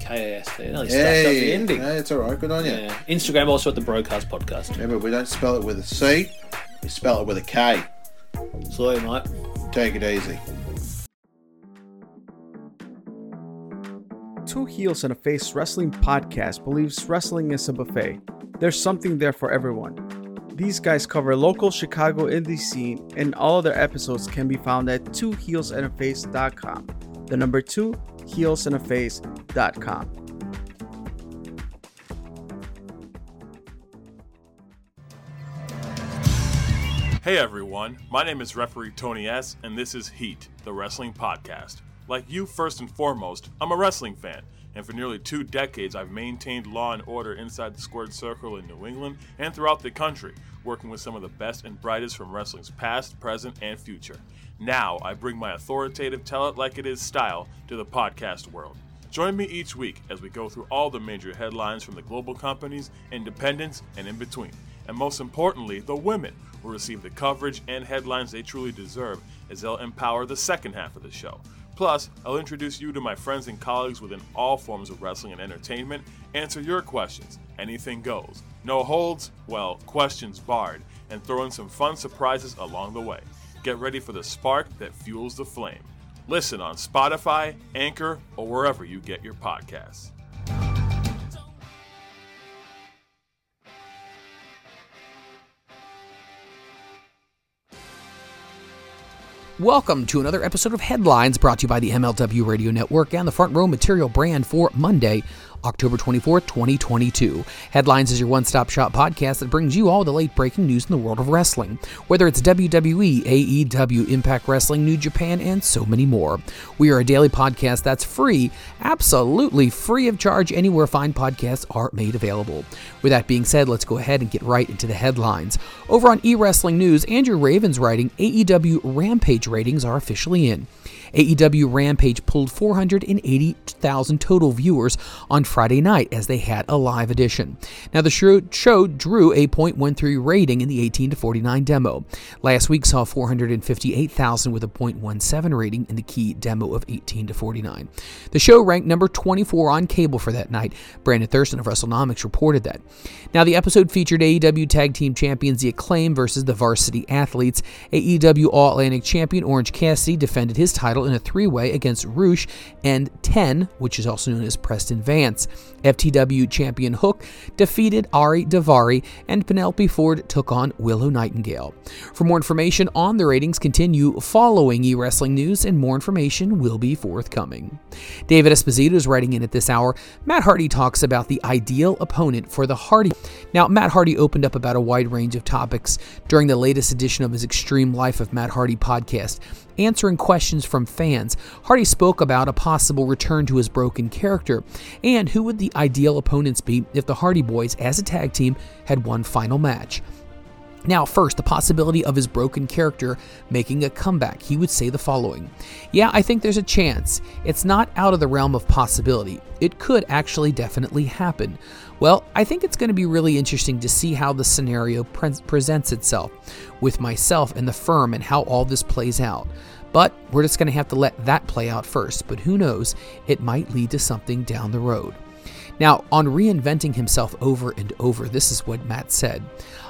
K A S T. Nearly stuffed up the ending. hey, it's all right. Good on you. Yeah. Instagram also at the Broadcast Podcast. Remember, we don't spell it with a C. We spell it with a K. Sorry, mate. Take it easy. Two Heels and a Face Wrestling podcast believes wrestling is a buffet. There's something there for everyone. These guys cover local Chicago indie scene, and all of their episodes can be found at twoheelsandaface.com. The number two, heelsandaface.com. Hey everyone, my name is referee Tony S, and this is Heat, the wrestling podcast. Like you, first and foremost, I'm a wrestling fan, and for nearly two decades I've maintained law and order inside the squared circle in New England and throughout the country, working with some of the best and brightest from wrestling's past, present, and future. Now I bring my authoritative tell it like it is style to the podcast world. Join me each week as we go through all the major headlines from the global companies, independents, and in between. And most importantly, the women will receive the coverage and headlines they truly deserve as they'll empower the second half of the show. Plus, I'll introduce you to my friends and colleagues within all forms of wrestling and entertainment, answer your questions, anything goes. No holds, well, questions barred, and throw in some fun surprises along the way. Get ready for the spark that fuels the flame. Listen on Spotify, Anchor, or wherever you get your podcasts. Welcome to another episode of Headlines brought to you by the MLW Radio Network and the Front Row Material brand for Monday, October 24th, 2022. Headlines is your one stop shop podcast that brings you all the late breaking news in the world of wrestling, whether it's WWE, AEW, Impact Wrestling, New Japan, and so many more. We are a daily podcast that's free, absolutely free of charge, anywhere fine podcasts are made available. With that being said, let's go ahead and get right into the headlines. Over on eWrestling News, Andrew Raven's writing AEW Rampage ratings are officially in. AEW Rampage pulled 480,000 total viewers on Friday night as they had a live edition. Now, the show, drew a 0.13 rating in the 18 to 49 demo. Last week saw 458,000 with a 0.17 rating in the key demo of 18 to 49. The show ranked number 24 on cable for that night. Brandon Thurston of WrestleNomics reported that. Now, the episode featured AEW Tag Team Champions The Acclaim versus the Varsity Athletes. AEW All Atlantic Champion Orange Cassidy defended his title in a three way against Rush and 10, which is also known as Preston Vance. FTW champion Hook defeated Ari Daivari, and Penelope Ford took on Willow Nightingale. For more information on the ratings, continue following e wrestling news, and more information will be forthcoming. David Esposito is writing in at this hour. Matt Hardy talks about the ideal opponent for the Hardy. Now, Matt Hardy opened up about a wide range of topics during the latest edition of his Extreme Life of Matt Hardy podcast. Answering questions from fans, Hardy spoke about a possible return to his broken character and who would the ideal opponents be if the Hardy Boys, as a tag team, had one final match. Now, first, the possibility of his broken character making a comeback. He would say the following Yeah, I think there's a chance. It's not out of the realm of possibility. It could actually definitely happen. Well, I think it's going to be really interesting to see how the scenario pre- presents itself with myself and the firm and how all this plays out. But we're just going to have to let that play out first. But who knows, it might lead to something down the road. Now, on reinventing himself over and over, this is what Matt said.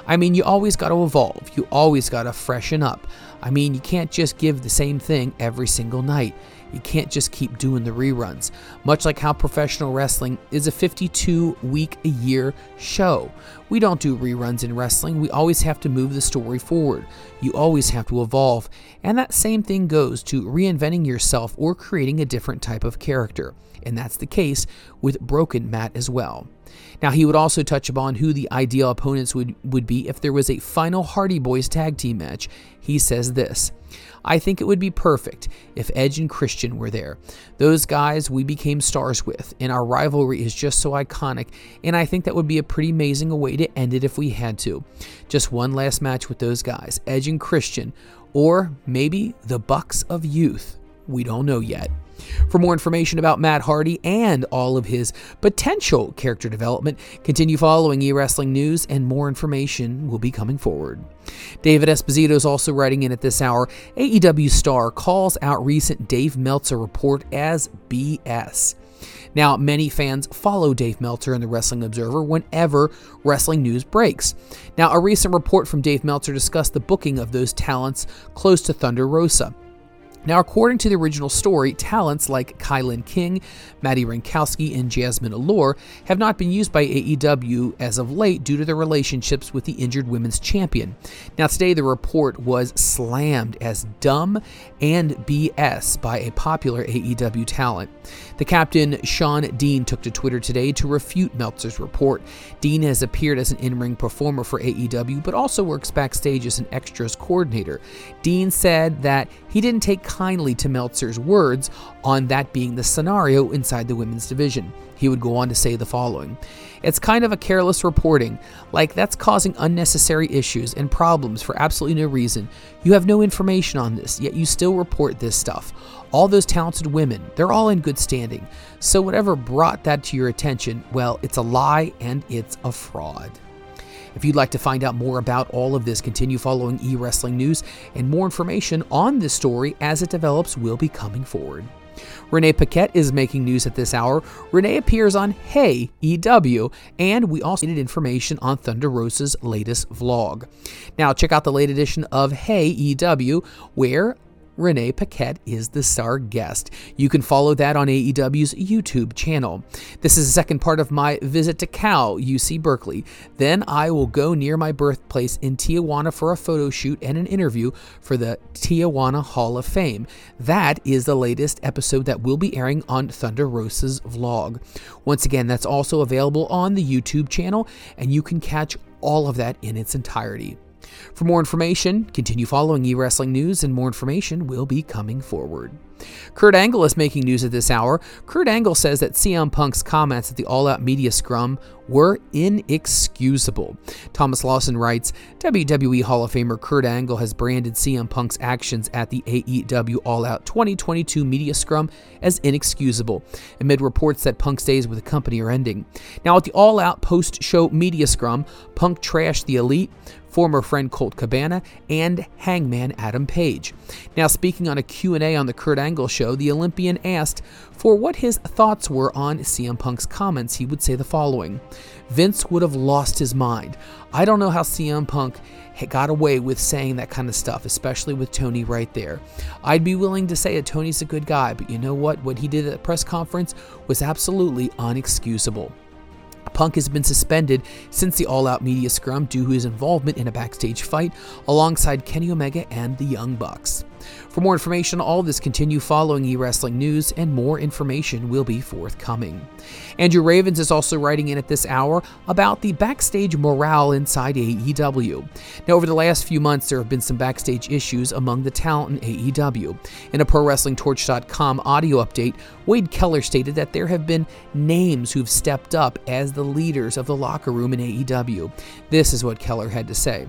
I mean, you always got to evolve, you always got to freshen up. I mean, you can't just give the same thing every single night. You can't just keep doing the reruns. Much like how professional wrestling is a 52 week a year show. We don't do reruns in wrestling. We always have to move the story forward. You always have to evolve. And that same thing goes to reinventing yourself or creating a different type of character. And that's the case with Broken Matt as well. Now, he would also touch upon who the ideal opponents would, would be if there was a final Hardy Boys tag team match. He says this I think it would be perfect if Edge and Christian were there. Those guys we became stars with, and our rivalry is just so iconic, and I think that would be a pretty amazing way to end it if we had to. Just one last match with those guys, Edge and Christian, or maybe the Bucks of Youth. We don't know yet. For more information about Matt Hardy and all of his potential character development, continue following e wrestling news, and more information will be coming forward. David Esposito is also writing in at this hour. AEW star calls out recent Dave Meltzer report as BS. Now, many fans follow Dave Meltzer and the Wrestling Observer whenever wrestling news breaks. Now, a recent report from Dave Meltzer discussed the booking of those talents close to Thunder Rosa. Now, according to the original story, talents like Kylan King, Madi Wrenkowski, and Jazmin Allure have not been used by AEW as of late due to their relationships with the injured women's champion. Now, today the report was slammed as dumb and BS by a popular AEW talent. The captain, Shawn Dean, took to Twitter today to refute Meltzer's report. Dean has appeared as an in ring performer for AEW, but also works backstage as an extras coordinator. Dean said that he didn't take kindly to Meltzer's words on that being the scenario inside the women's division. He would go on to say the following It's kind of a careless reporting, like that's causing unnecessary issues and problems for absolutely no reason. You have no information on this, yet you still report this stuff. All those talented women, they're all in good standing. So, whatever brought that to your attention, well, it's a lie and it's a fraud. If you'd like to find out more about all of this, continue following e wrestling news, and more information on this story as it develops will be coming forward. Renee Paquette is making news at this hour. Renee appears on Hey EW, and we also needed information on Thunder Rosa's latest vlog. Now, check out the late edition of Hey EW, where Renee Paquette is the star guest. You can follow that on AEW's YouTube channel. This is the second part of my visit to Cal, UC Berkeley. Then I will go near my birthplace in Tijuana for a photo shoot and an interview for the Tijuana Hall of Fame. That is the latest episode that will be airing on Thunder Rosa's vlog. Once again, that's also available on the YouTube channel, and you can catch all of that in its entirety. For more information, continue following e wrestling news, and more information will be coming forward. Kurt Angle is making news at this hour. Kurt Angle says that CM Punk's comments at the All Out Media Scrum were inexcusable. Thomas Lawson writes WWE Hall of Famer Kurt Angle has branded CM Punk's actions at the AEW All Out 2022 Media Scrum as inexcusable, amid reports that Punk's days with the company are ending. Now, at the All Out post show Media Scrum, Punk trashed the Elite, former friend Colt Cabana, and Hangman Adam Page. Now, speaking on a Q&A on the Kurt Angle show, the Olympian asked for what his thoughts were on CM Punk's comments. He would say the following: Vince would have lost his mind. I don't know how CM Punk got away with saying that kind of stuff, especially with Tony right there. I'd be willing to say that Tony's a good guy, but you know what? What he did at the press conference was absolutely unexcusable. Punk has been suspended since the All Out Media Scrum due to his involvement in a backstage fight alongside Kenny Omega and the Young Bucks. For more information on all this, continue following eWrestling News, and more information will be forthcoming. Andrew Ravens is also writing in at this hour about the backstage morale inside AEW. Now, over the last few months, there have been some backstage issues among the talent in AEW. In a ProWrestlingTorch.com audio update, Wade Keller stated that there have been names who've stepped up as the leaders of the locker room in AEW. This is what Keller had to say.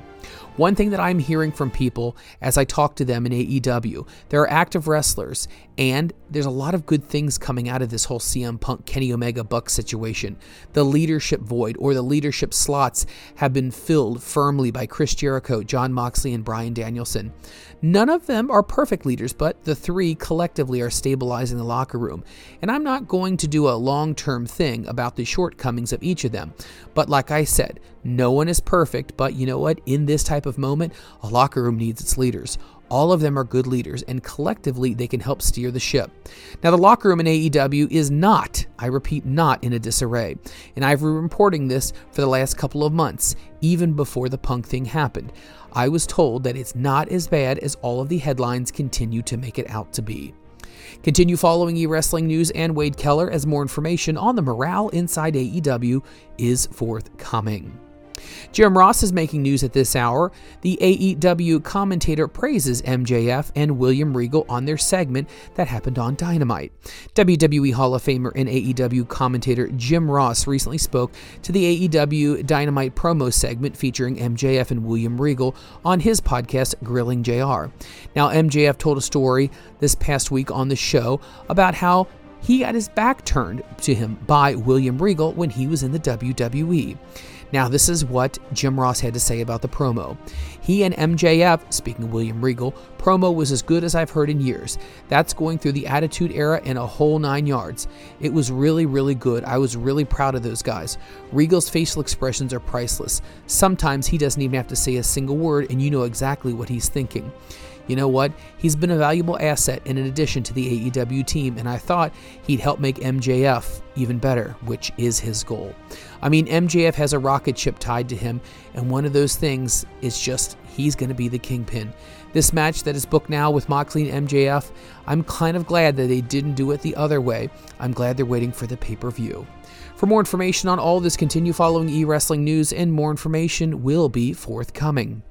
One thing that I'm hearing from people as I talk to them in AEW, there are active wrestlers, and there's a lot of good things coming out of this whole CM Punk Kenny Omega Buck situation. The leadership void or the leadership slots have been filled firmly by Chris Jericho, Jon Moxley, and Bryan Danielson. None of them are perfect leaders, but the three collectively are stabilizing the locker room. And I'm not going to do a long term thing about the shortcomings of each of them. But like I said, no one is perfect, but you know what? In this type of moment, a locker room needs its leaders. All of them are good leaders, and collectively they can help steer the ship. Now, the locker room in AEW is not, I repeat, not in a disarray. And I've been reporting this for the last couple of months, even before the punk thing happened. I was told that it's not as bad as all of the headlines continue to make it out to be. Continue following e wrestling news and Wade Keller as more information on the morale inside AEW is forthcoming. Jim Ross is making news at this hour. The AEW commentator praises MJF and William Regal on their segment that happened on Dynamite. WWE Hall of Famer and AEW commentator Jim Ross recently spoke to the AEW Dynamite promo segment featuring MJF and William Regal on his podcast Grilling JR. Now, MJF told a story this past week on the show about how he got his back turned to him by William Regal when he was in the WWE. Now, this is what Jim Ross had to say about the promo. He and MJF, speaking of William Regal, promo was as good as I've heard in years. That's going through the Attitude Era and a whole nine yards. It was really, really good. I was really proud of those guys. Regal's facial expressions are priceless. Sometimes he doesn't even have to say a single word, and you know exactly what he's thinking you know what? He's been a valuable asset in addition to the AEW team, and I thought he'd help make MJF even better, which is his goal. I mean, MJF has a rocket ship tied to him, and one of those things is just he's going to be the kingpin. This match that is booked now with Moxley and MJF, I'm kind of glad that they didn't do it the other way. I'm glad they're waiting for the pay per view. For more information on all this, continue following e wrestling news, and more information will be forthcoming.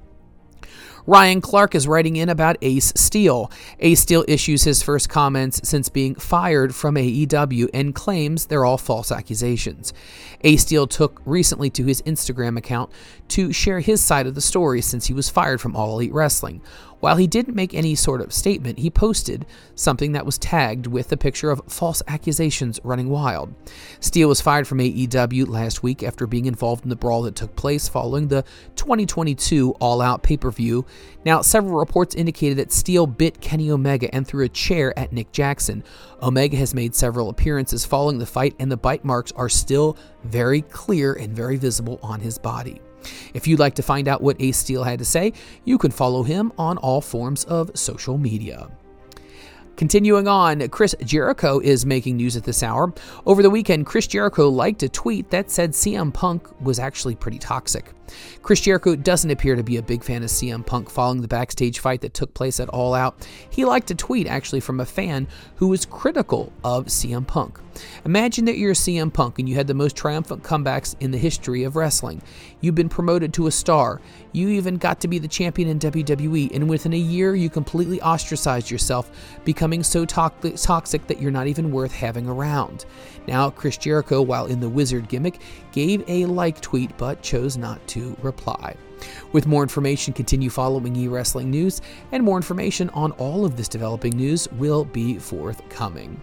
Ryan Clark is writing in about Ace Steel. Ace Steel issues his first comments since being fired from AEW and claims they're all false accusations. Ace Steel took recently to his Instagram account to share his side of the story since he was fired from All Elite Wrestling. While he didn't make any sort of statement, he posted something that was tagged with a picture of false accusations running wild. Steel was fired from AEW last week after being involved in the brawl that took place following the 2022 All Out pay per view. Now, several reports indicated that Steel bit Kenny Omega and threw a chair at Nick Jackson. Omega has made several appearances following the fight, and the bite marks are still very clear and very visible on his body. If you'd like to find out what Ace Steel had to say, you can follow him on all forms of social media. Continuing on, Chris Jericho is making news at this hour. Over the weekend, Chris Jericho liked a tweet that said CM Punk was actually pretty toxic. Chris Jericho doesn't appear to be a big fan of CM Punk following the backstage fight that took place at All Out. He liked a tweet actually from a fan who was critical of CM Punk. Imagine that you're CM Punk and you had the most triumphant comebacks in the history of wrestling. You've been promoted to a star. You even got to be the champion in WWE, and within a year, you completely ostracized yourself, becoming so toxic that you're not even worth having around. Now, Chris Jericho, while in the wizard gimmick, gave a like tweet but chose not to reply. With more information, continue following e wrestling news, and more information on all of this developing news will be forthcoming.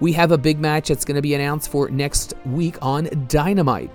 We have a big match that's going to be announced for next week on Dynamite.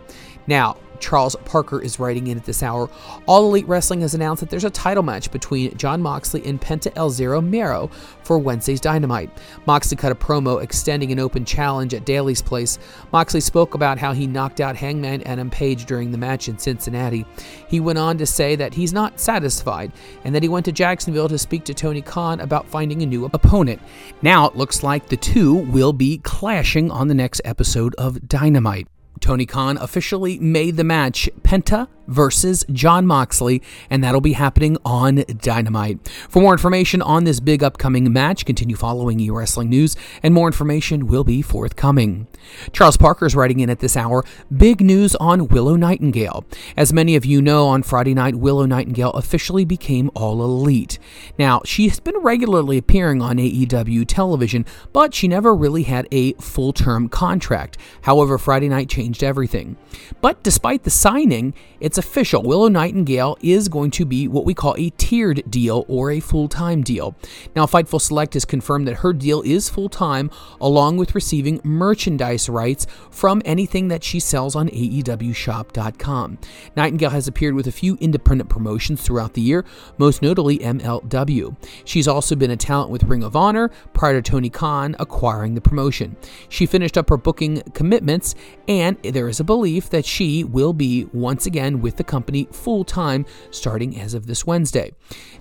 Now, Charles Parker is writing in at this hour. All Elite Wrestling has announced that there's a title match between Jon Moxley and Penta El Zero Miedo for Wednesday's Dynamite. Moxley cut a promo extending an open challenge at Daly's Place. Moxley spoke about how he knocked out Hangman Adam Page during the match in Cincinnati. He went on to say that he's not satisfied and that he went to Jacksonville to speak to Tony Khan about finding a new opponent. Now it looks like the two will be clashing on the next episode of Dynamite. Tony Khan officially made the match. Penta versus Jon Moxley, and that'll be happening on Dynamite. For more information on this big upcoming match, continue following e wrestling news, and more information will be forthcoming. Charles Parker is writing in at this hour big news on Willow Nightingale. As many of you know, on Friday night, Willow Nightingale officially became All Elite. Now, she has been regularly appearing on AEW television, but she never really had a full term contract. However, Friday night changed everything. But despite the signing, it's official. Willow Nightingale is going to be what we call a tiered deal or a full time deal. Now, Fightful Select has confirmed that her deal is full time, along with receiving merchandise rights from anything that she sells on AEWShop.com. Nightingale has appeared with a few independent promotions throughout the year, most notably MLW. She's also been a talent with Ring of Honor prior to Tony Khan acquiring the promotion. She finished up her booking commitments, and there is a belief that she will be once again with the company full time starting as of this Wednesday.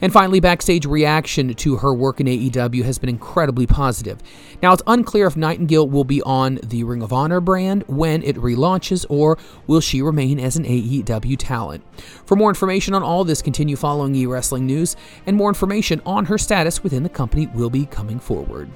And finally, backstage reaction to her work in AEW has been incredibly positive. Now, it's unclear if Nightingale will be on the Ring of Honor brand when it relaunches, or will she remain as an AEW talent? For more information on all this, continue following e wrestling news, and more information on her status within the company will be coming forward.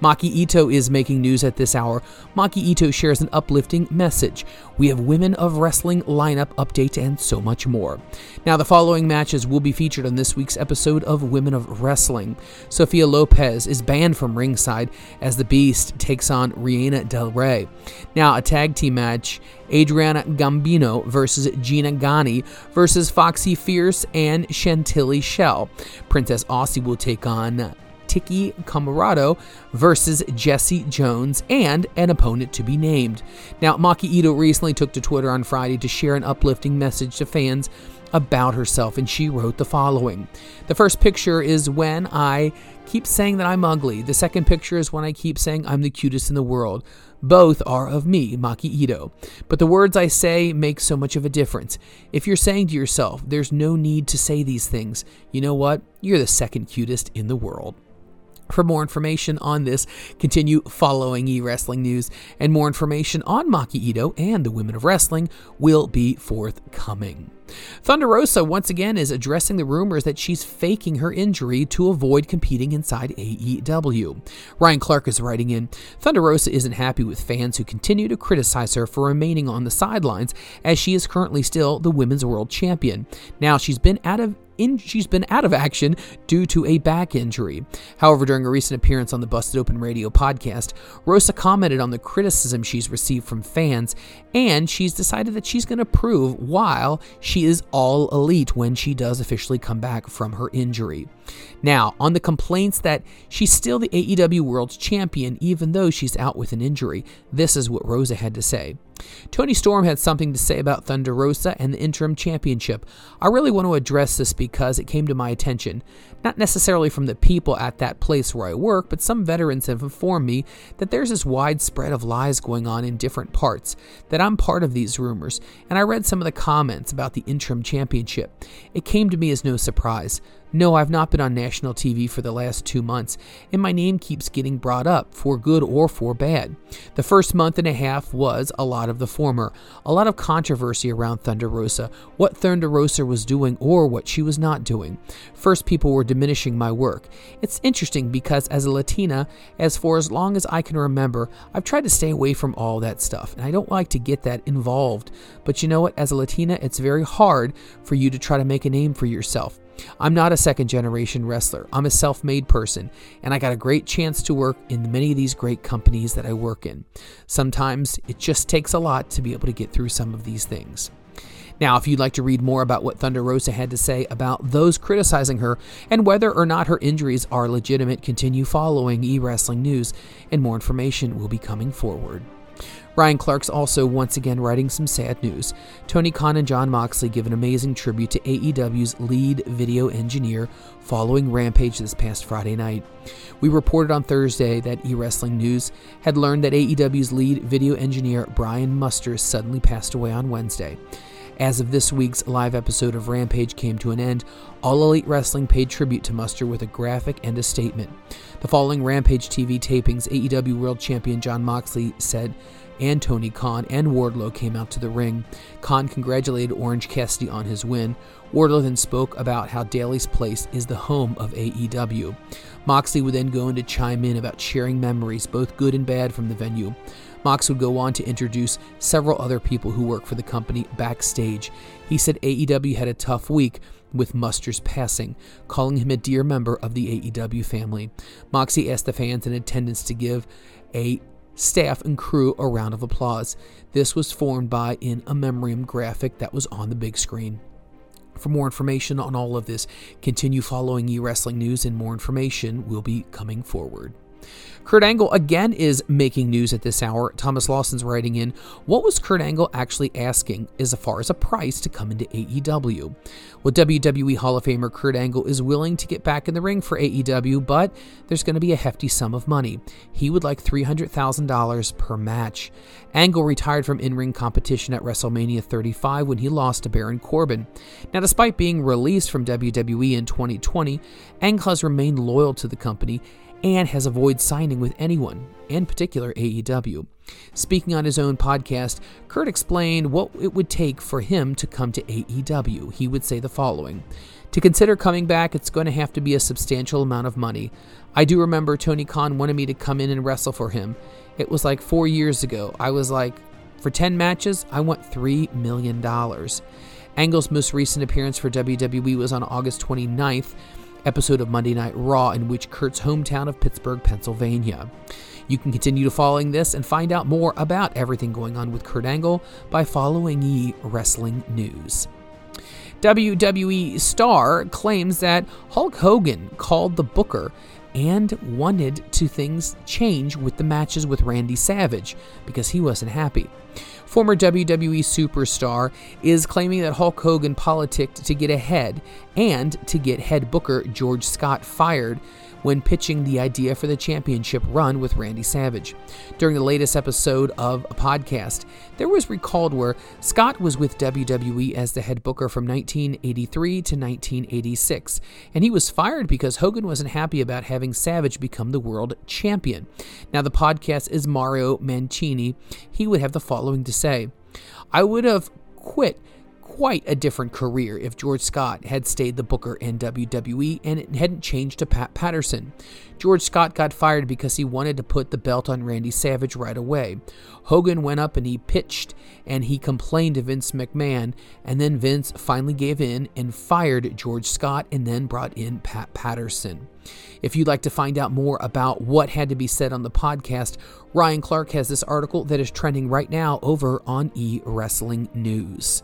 Maki Ito is making news at this hour. Maki Ito shares an uplifting message. We have Women of Wrestling lineup update and so much more. Now, the following matches will be featured on this week's episode of Women of Wrestling. Sophia Lopez is banned from ringside as the Beast takes on Reina Del Rey. Now, a tag team match Adriana Gambino versus Gina Gani versus Foxy Fierce and Chantilly Shell. Princess Aussie will take on Tiki Camarado versus Jesse Jones and an opponent to be named. Now, Maki Ito recently took to Twitter on Friday to share an uplifting message to fans about herself, and she wrote the following The first picture is when I keep saying that I'm ugly. The second picture is when I keep saying I'm the cutest in the world. Both are of me, Maki Ito. But the words I say make so much of a difference. If you're saying to yourself, there's no need to say these things, you know what? You're the second cutest in the world. For more information on this, continue following e wrestling news, and more information on Maki Ito and the Women of Wrestling will be forthcoming. Thunder Rosa once again is addressing the rumors that she's faking her injury to avoid competing inside AEW. Ryan Clark is writing in Thunder Rosa isn't happy with fans who continue to criticize her for remaining on the sidelines as she is currently still the Women's World Champion. Now, she's been out of in, she's been out of action due to a back injury. However, during a recent appearance on the Busted Open Radio podcast, Rosa commented on the criticism she's received from fans, and she's decided that she's going to prove while she is all elite when she does officially come back from her injury. Now, on the complaints that she's still the AEW World Champion even though she's out with an injury, this is what Rosa had to say. Toni Storm had something to say about Thunder Rosa and the interim championship. I really want to address this because it came to my attention, not necessarily from the people at that place where I work, but some veterans have informed me that there's this widespread of lies going on in different parts, that I'm part of these rumors, and I read some of the comments about the interim championship. It came to me as no surprise. No, I've not been on national TV for the last two months, and my name keeps getting brought up, for good or for bad. The first month and a half was a lot of the former, a lot of controversy around Thunder Rosa, what Thunder Rosa was doing or what she was not doing. First, people were diminishing my work. It's interesting because as a Latina, as for as long as I can remember, I've tried to stay away from all that stuff, and I don't like to get that involved. But you know what? As a Latina, it's very hard for you to try to make a name for yourself. I'm not a second generation wrestler. I'm a self made person, and I got a great chance to work in many of these great companies that I work in. Sometimes it just takes a lot to be able to get through some of these things. Now, if you'd like to read more about what Thunder Rosa had to say about those criticizing her and whether or not her injuries are legitimate, continue following e wrestling news, and more information will be coming forward. Ryan Clark's also once again writing some sad news. Tony Khan and Jon Moxley give an amazing tribute to AEW's lead video engineer following Rampage this past Friday night. We reported on Thursday that E Wrestling News had learned that AEW's lead video engineer Brian Muster suddenly passed away on Wednesday. As of this week's live episode of Rampage came to an end, All Elite Wrestling paid tribute to Muster with a graphic and a statement. The following Rampage TV tapings, AEW World Champion Jon Moxley said, and Tony Khan and Wardlow came out to the ring. Khan congratulated Orange Cassidy on his win. Wardlow then spoke about how Daly's Place is the home of AEW. Moxley would then go in to chime in about sharing memories, both good and bad, from the venue. Mox would go on to introduce several other people who work for the company backstage. He said AEW had a tough week with Muster's passing, calling him a dear member of the AEW family. Moxie asked the fans in attendance to give a staff and crew a round of applause. This was formed by in a memoriam graphic that was on the big screen. For more information on all of this, continue following E Wrestling News, and more information will be coming forward. Kurt Angle again is making news at this hour. Thomas Lawson's writing in, what was Kurt Angle actually asking as far as a price to come into AEW? Well, WWE Hall of Famer Kurt Angle is willing to get back in the ring for AEW, but there's going to be a hefty sum of money. He would like $300,000 per match. Angle retired from in ring competition at WrestleMania 35 when he lost to Baron Corbin. Now, despite being released from WWE in 2020, Angle has remained loyal to the company and has avoided signing with anyone, in particular AEW. Speaking on his own podcast, Kurt explained what it would take for him to come to AEW. He would say the following To consider coming back, it's going to have to be a substantial amount of money. I do remember Tony Khan wanted me to come in and wrestle for him. It was like four years ago. I was like, for 10 matches, I want $3 million. Angle's most recent appearance for WWE was on August 29th episode of Monday Night Raw, in which Kurt's hometown of Pittsburgh, Pennsylvania. You can continue to following this and find out more about everything going on with Kurt Angle by following E Wrestling News. WWE star claims that Hulk Hogan called the booker and wanted to things change with the matches with Randy Savage because he wasn't happy. Former WWE superstar is claiming that Hulk Hogan politicked to get ahead and to get head booker George Scott fired when pitching the idea for the championship run with Randy Savage. During the latest episode of a podcast, there was recalled where Scott was with WWE as the head booker from 1983 to 1986, and he was fired because Hogan wasn't happy about having Savage become the world champion. Now, the podcast is Mario Mancini. He would have the following to say I would have quit quite a different career if George Scott had stayed the booker in WWE and it hadn't changed to Pat Patterson. George Scott got fired because he wanted to put the belt on Randy Savage right away. Hogan went up and he pitched and he complained to Vince McMahon, and then Vince finally gave in and fired George Scott and then brought in Pat Patterson. If you'd like to find out more about what had to be said on the podcast, Ryan Clark has this article that is trending right now over on E Wrestling News.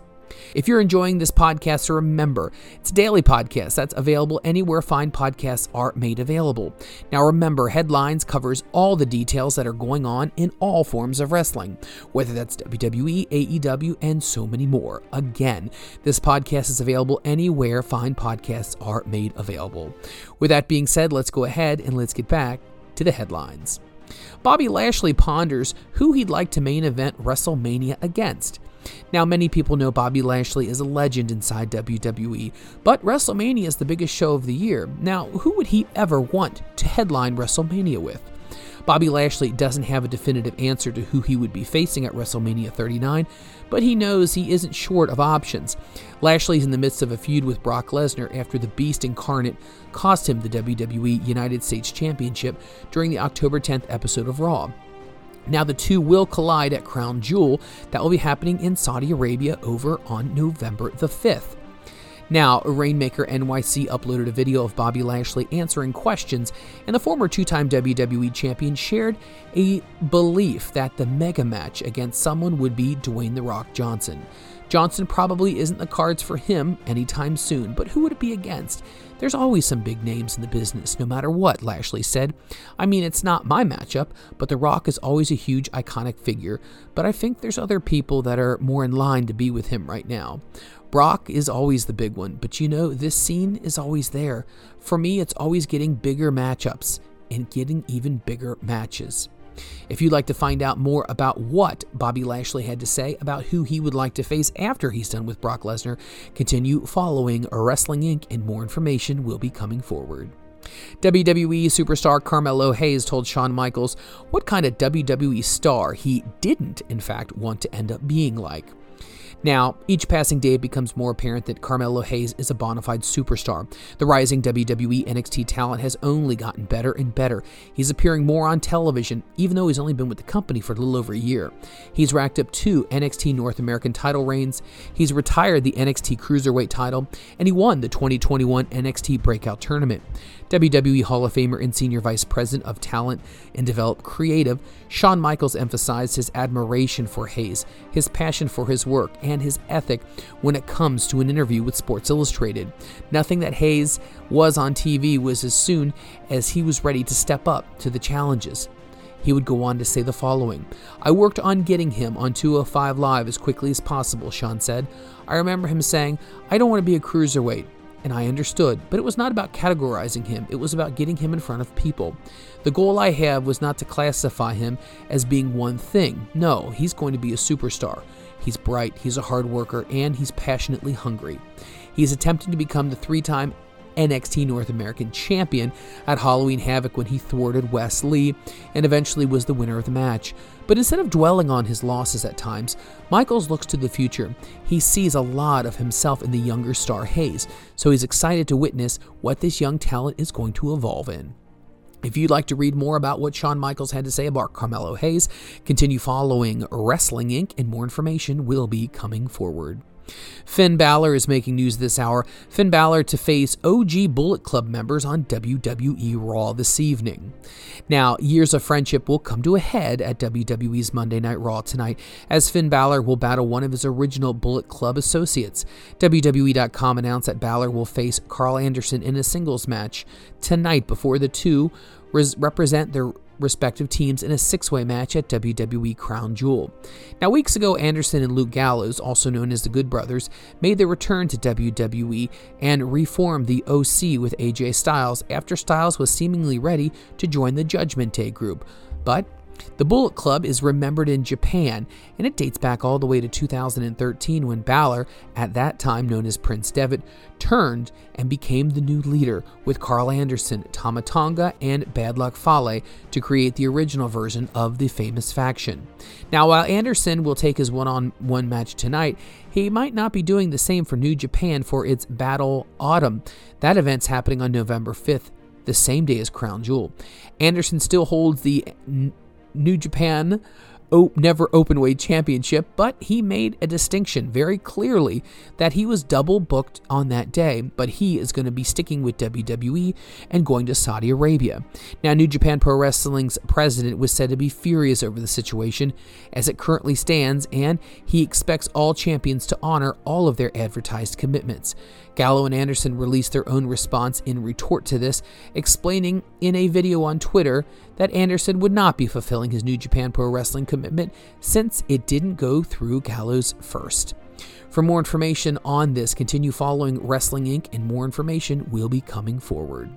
If you're enjoying this podcast, remember it's a daily podcast that's available anywhere fine podcasts are made available. Now, remember, Headlines covers all the details that are going on in all forms of wrestling, whether that's WWE, AEW, and so many more. Again, this podcast is available anywhere fine podcasts are made available. With that being said, let's go ahead and let's get back to the headlines. Bobby Lashley ponders who he'd like to main event WrestleMania against. Now, many people know Bobby Lashley is a legend inside WWE, but WrestleMania is the biggest show of the year. Now, who would he ever want to headline WrestleMania with? Bobby Lashley doesn't have a definitive answer to who he would be facing at WrestleMania 39, but he knows he isn't short of options. Lashley's in the midst of a feud with Brock Lesnar after the Beast incarnate cost him the WWE United States Championship during the October 10th episode of Raw. Now, the two will collide at Crown Jewel. That will be happening in Saudi Arabia over on November the 5th. Now, Rainmaker NYC uploaded a video of Bobby Lashley answering questions, and the former two time WWE champion shared a belief that the mega match against someone would be Dwayne The Rock Johnson. Johnson probably isn't the cards for him anytime soon, but who would it be against? There's always some big names in the business, no matter what, Lashley said. I mean, it's not my matchup, but The Rock is always a huge iconic figure, but I think there's other people that are more in line to be with him right now. Brock is always the big one, but you know, this scene is always there. For me, it's always getting bigger matchups and getting even bigger matches. If you'd like to find out more about what Bobby Lashley had to say about who he would like to face after he's done with Brock Lesnar, continue following Wrestling Inc., and more information will be coming forward. WWE superstar Carmelo Hayes told Shawn Michaels what kind of WWE star he didn't, in fact, want to end up being like. Now, each passing day it becomes more apparent that Carmelo Hayes is a bona fide superstar. The rising WWE NXT talent has only gotten better and better. He's appearing more on television, even though he's only been with the company for a little over a year. He's racked up two NXT North American title reigns, he's retired the NXT Cruiserweight title, and he won the 2021 NXT Breakout Tournament. WWE Hall of Famer and Senior Vice President of Talent and Develop Creative, Shawn Michaels emphasized his admiration for Hayes, his passion for his work, his ethic when it comes to an interview with Sports Illustrated. Nothing that Hayes was on TV was as soon as he was ready to step up to the challenges. He would go on to say the following I worked on getting him on 205 Live as quickly as possible, Shawn said. I remember him saying, I don't want to be a cruiserweight and I understood, but it was not about categorizing him, it was about getting him in front of people. The goal I have was not to classify him as being one thing. No, he's going to be a superstar. He's bright, he's a hard worker, and he's passionately hungry. He's attempting to become the three time NXT North American champion at Halloween Havoc when he thwarted Wes Lee and eventually was the winner of the match. But instead of dwelling on his losses at times, Michaels looks to the future. He sees a lot of himself in the younger star Hayes, so he's excited to witness what this young talent is going to evolve in. If you'd like to read more about what Shawn Michaels had to say about Carmelo Hayes, continue following Wrestling Inc., and more information will be coming forward. Finn Balor is making news this hour. Finn Balor to face OG Bullet Club members on WWE Raw this evening. Now, years of friendship will come to a head at WWE's Monday Night Raw tonight, as Finn Balor will battle one of his original Bullet Club associates. WWE.com announced that Balor will face Karl Anderson in a singles match tonight before the two res- represent their respective teams in a six way match at WWE Crown Jewel. Now, weeks ago, Anderson and Luke Gallows, also known as the Good Brothers, made their return to WWE and reformed the OC with AJ Styles after Styles was seemingly ready to join the Judgment Day group. But the Bullet Club is remembered in Japan, and it dates back all the way to 2013 when Balor, at that time known as Prince Devitt, turned and became the new leader with Karl Anderson, Tama Tonga, and Bad Luck Fale to create the original version of the famous faction. Now, while Anderson will take his one on one match tonight, he might not be doing the same for New Japan for its Battle Autumn. That event's happening on November 5th the same day as Crown Jewel. Anderson still holds the New Japan never openweight championship, but he made a distinction very clearly that he was double booked on that day, but he is going to be sticking with WWE and going to Saudi Arabia. Now, New Japan Pro Wrestling's president was said to be furious over the situation as it currently stands, and he expects all champions to honor all of their advertised commitments. Gallo and Anderson released their own response in retort to this, explaining in a video on Twitter that Anderson would not be fulfilling his New Japan Pro Wrestling commitment since it didn't go through Gallows first. For more information on this, continue following Wrestling Inc., and more information will be coming forward.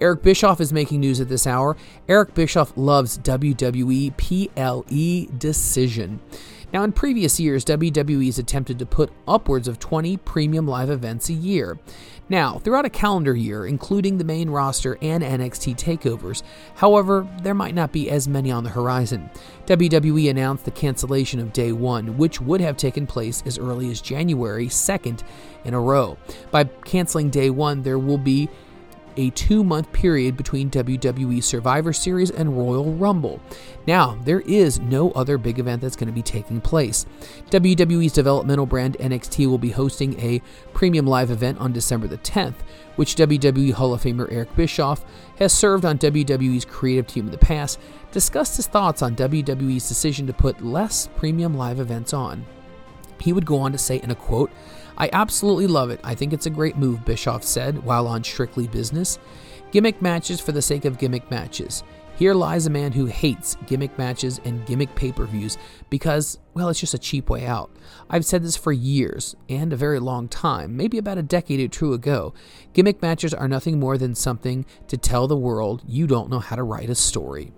Eric Bischoff is making news at this hour. Eric Bischoff loves WWE PLE Decision. Now, in previous years, WWE's attempted to put upwards of 20 premium live events a year. Now, throughout a calendar year, including the main roster and NXT takeovers, however, there might not be as many on the horizon. WWE announced the cancellation of Day 1, which would have taken place as early as January 2nd in a row. By canceling Day 1, there will be a two month period between WWE Survivor Series and Royal Rumble. Now, there is no other big event that's going to be taking place. WWE's developmental brand NXT will be hosting a premium live event on December the 10th, which WWE Hall of Famer Eric Bischoff has served on WWE's creative team in the past, discussed his thoughts on WWE's decision to put less premium live events on. He would go on to say in a quote, I absolutely love it. I think it's a great move, Bischoff said while on Strictly Business. Gimmick matches for the sake of gimmick matches. Here lies a man who hates gimmick matches and gimmick pay per views because, well, it's just a cheap way out. I've said this for years and a very long time, maybe about a decade or two ago. Gimmick matches are nothing more than something to tell the world you don't know how to write a story.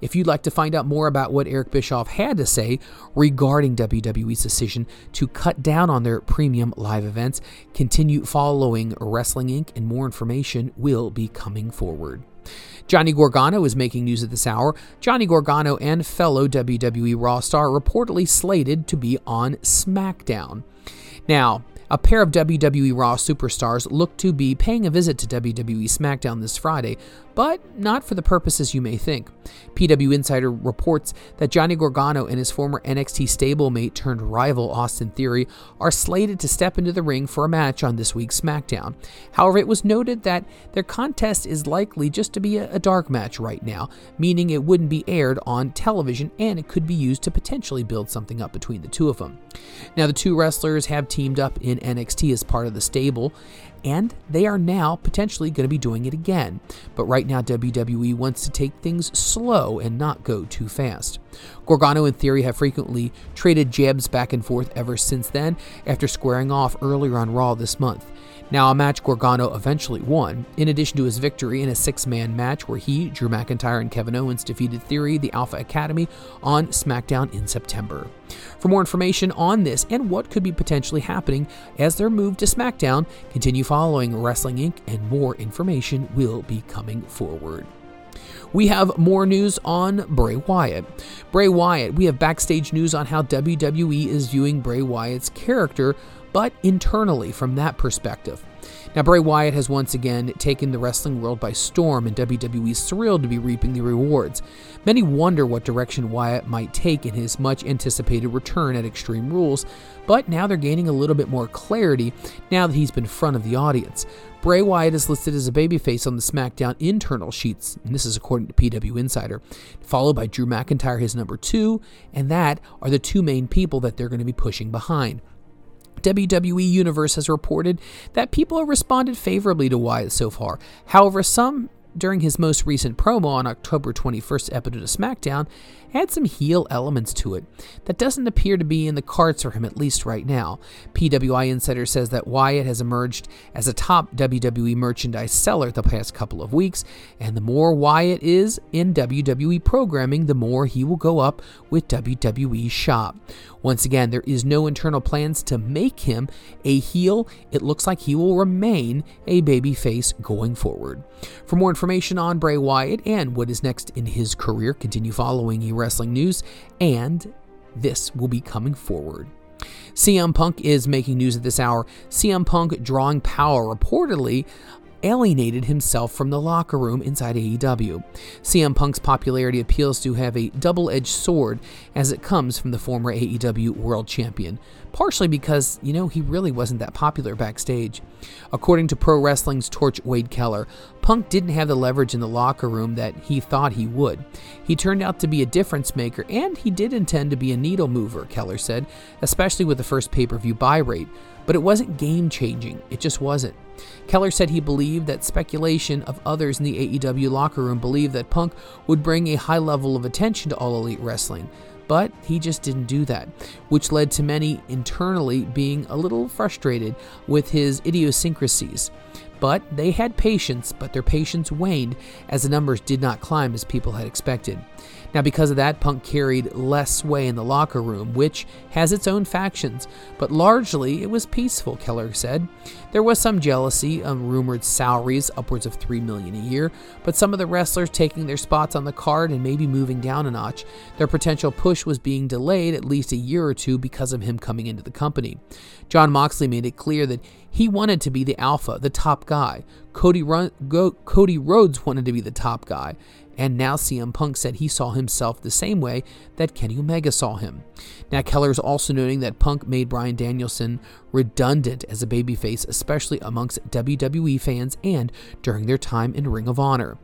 If you'd like to find out more about what Eric Bischoff had to say regarding WWE's decision to cut down on their premium live events, continue following Wrestling Inc., and more information will be coming forward. Johnny Gargano is making news at this hour. Johnny Gargano and fellow WWE Raw star reportedly slated to be on SmackDown. Now, a pair of WWE Raw superstars look to be paying a visit to WWE SmackDown this Friday, but not for the purposes you may think. PW Insider reports that Johnny Gargano and his former NXT stablemate turned rival Austin Theory are slated to step into the ring for a match on this week's SmackDown. However, it was noted that their contest is likely just to be a, dark match right now, meaning it wouldn't be aired on television and it could be used to potentially build something up between the two of them. Now, the two wrestlers have teamed up in NXT as part of the stable, and they are now potentially going to be doing it again. But right now, WWE wants to take things slow and not go too fast. Gargano and Theory have frequently traded jabs back and forth ever since then, after squaring off earlier on Raw this month. Now, a match Gargano eventually won, in addition to his victory in a six man match where he, Drew McIntyre, and Kevin Owens defeated Theory, the Alpha Academy, on SmackDown in September. For more information on this and what could be potentially happening as their move to SmackDown, continue following Wrestling Inc., and more information will be coming forward. We have more news on Bray Wyatt. Bray Wyatt, we have backstage news on how WWE is viewing Bray Wyatt's character but internally from that perspective. Now, Bray Wyatt has once again taken the wrestling world by storm, and WWE is thrilled to be reaping the rewards. Many wonder what direction Wyatt might take in his much anticipated return at Extreme Rules, but now they're gaining a little bit more clarity now that he's been front of the audience. Bray Wyatt is listed as a babyface on the SmackDown internal sheets, and this is according to PW Insider, followed by Drew McIntyre, his number two, and that are the two main people that they're going to be pushing behind. WWE Universe has reported that people have responded favorably to Wyatt so far. However, some during his most recent promo on October 21st episode of SmackDown had some heel elements to it that doesn't appear to be in the cards for him at least right now. PWI Insider says that Wyatt has emerged as a top WWE merchandise seller the past couple of weeks, and the more Wyatt is in WWE programming, the more he will go up with WWE shop. Once again, there is no internal plans to make him a heel. It looks like he will remain a babyface going forward. For more information on Bray Wyatt and what is next in his career, continue following Wrestling News, and this will be coming forward. CM Punk is making news at this hour. CM Punk drawing power reportedly alienated himself from the locker room inside AEW. CM Punk's popularity appeals to have a double edged sword as it comes from the former AEW World Champion, partially because, you know, he really wasn't that popular backstage. According to Pro Wrestling's Torch Wade Keller, Punk didn't have the leverage in the locker room that he thought he would. He turned out to be a difference maker, and he did intend to be a needle mover, Keller said, especially with the first pay per view buy rate. But it wasn't game changing, it just wasn't. Keller said he believed that speculation of others in the AEW locker room believed that Punk would bring a high level of attention to All Elite Wrestling, but he just didn't do that, which led to many internally being a little frustrated with his idiosyncrasies. But they had patience, but their patience waned as the numbers did not climb as people had expected. Now, because of that, Punk carried less sway in the locker room, which has its own factions, but largely it was peaceful, Keller said. There was some jealousy of rumored salaries, upwards of 3 million a year, but some of the wrestlers taking their spots on the card and maybe moving down a notch. Their potential push was being delayed at least a year or two because of him coming into the company. Jon Moxley made it clear that he wanted to be the alpha, the top guy. Cody, Run- Go- Cody Rhodes wanted to be the top guy. And now CM Punk said he saw himself the same way that Kenny Omega saw him. Now, Keller is also noting that Punk made Bryan Danielson redundant as a babyface, especially amongst WWE fans and during their time in Ring of Honor.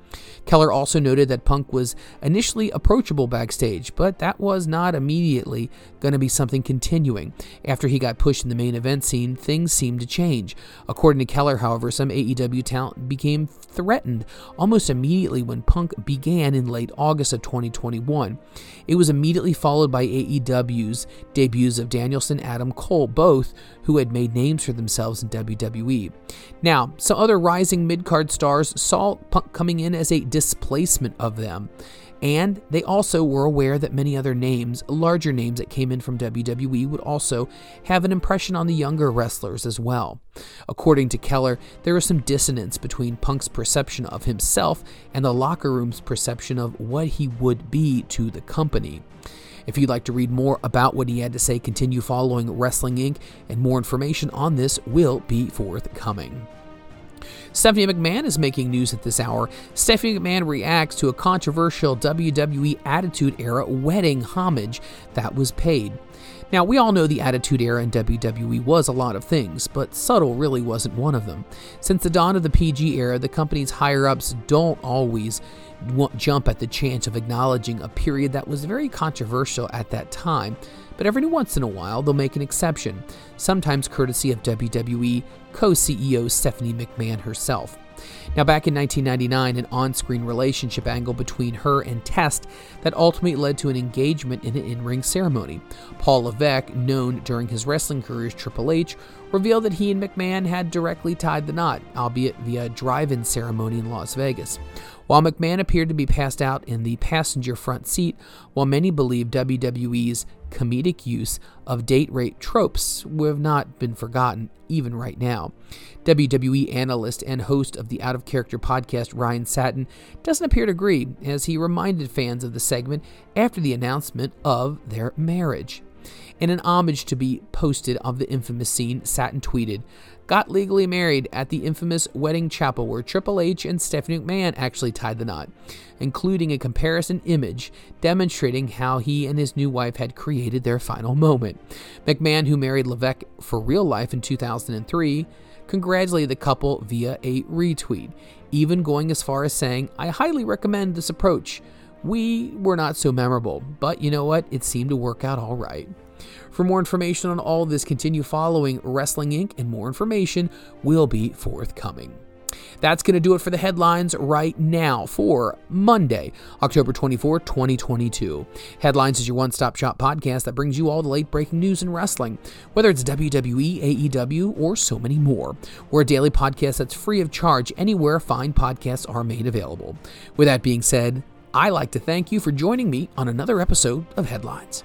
Keller also noted that Punk was initially approachable backstage, but that was not immediately going to be something continuing. After he got pushed in the main event scene, things seemed to change. According to Keller, however, some AEW talent became threatened almost immediately when Punk began in late August of 2021. It was immediately followed by AEW's debuts of Danielson and Adam Cole, both who had made names for themselves in WWE. Now, some other rising mid card stars saw Punk coming in as a displacement of them. And they also were aware that many other names, larger names that came in from WWE, would also have an impression on the younger wrestlers as well. According to Keller, there was some dissonance between Punk's perception of himself and the locker room's perception of what he would be to the company. If you'd like to read more about what he had to say, continue following Wrestling Inc., and more information on this will be forthcoming. Stephanie McMahon is making news at this hour. Stephanie McMahon reacts to a controversial WWE Attitude Era wedding homage that was paid. Now, we all know the Attitude Era in WWE was a lot of things, but subtle really wasn't one of them. Since the dawn of the PG era, the company's higher ups don't always jump at the chance of acknowledging a period that was very controversial at that time, but every once in a while they'll make an exception, sometimes courtesy of WWE co CEO Stephanie McMahon herself. Now, back in 1999, an on screen relationship angle between her and Test that ultimately led to an engagement in an in ring ceremony. Paul Levesque, known during his wrestling career as Triple H, revealed that he and McMahon had directly tied the knot, albeit via a drive in ceremony in Las Vegas. While McMahon appeared to be passed out in the passenger front seat, while many believe WWE's comedic use of date rape tropes have not been forgotten, even right now. WWE analyst and host of the Out of Character podcast, Ryan Satin, doesn't appear to agree, as he reminded fans of the segment after the announcement of their marriage. In an homage to be posted of the infamous scene, Satin tweeted, got legally married at the infamous wedding chapel where Triple H and Stephanie McMahon actually tied the knot, including a comparison image demonstrating how he and his new wife had created their final moment. McMahon, who married Levesque for real life in 2003, congratulated the couple via a retweet, even going as far as saying, I highly recommend this approach. We were not so memorable, but you know what? It seemed to work out all right. For more information on all this, continue following Wrestling Inc., and more information will be forthcoming. That's going to do it for the headlines right now for Monday, October 24, 2022. Headlines is your one stop shop podcast that brings you all the late breaking news in wrestling, whether it's WWE, AEW, or so many more. We're a daily podcast that's free of charge anywhere fine podcasts are made available. With that being said, I like to thank you for joining me on another episode of Headlines.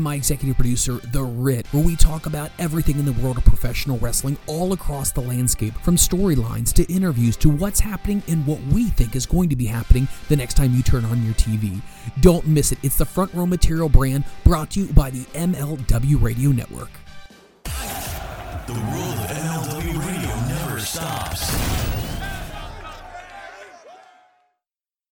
and my executive producer, The Rit, where we talk about everything in the world of professional wrestling all across the landscape, from storylines to interviews to what's happening and what we think is going to be happening the next time you turn on your TV. Don't miss it. It's the Front Row Material brand brought to you by the MLW Radio Network. The world of MLW Radio never stops.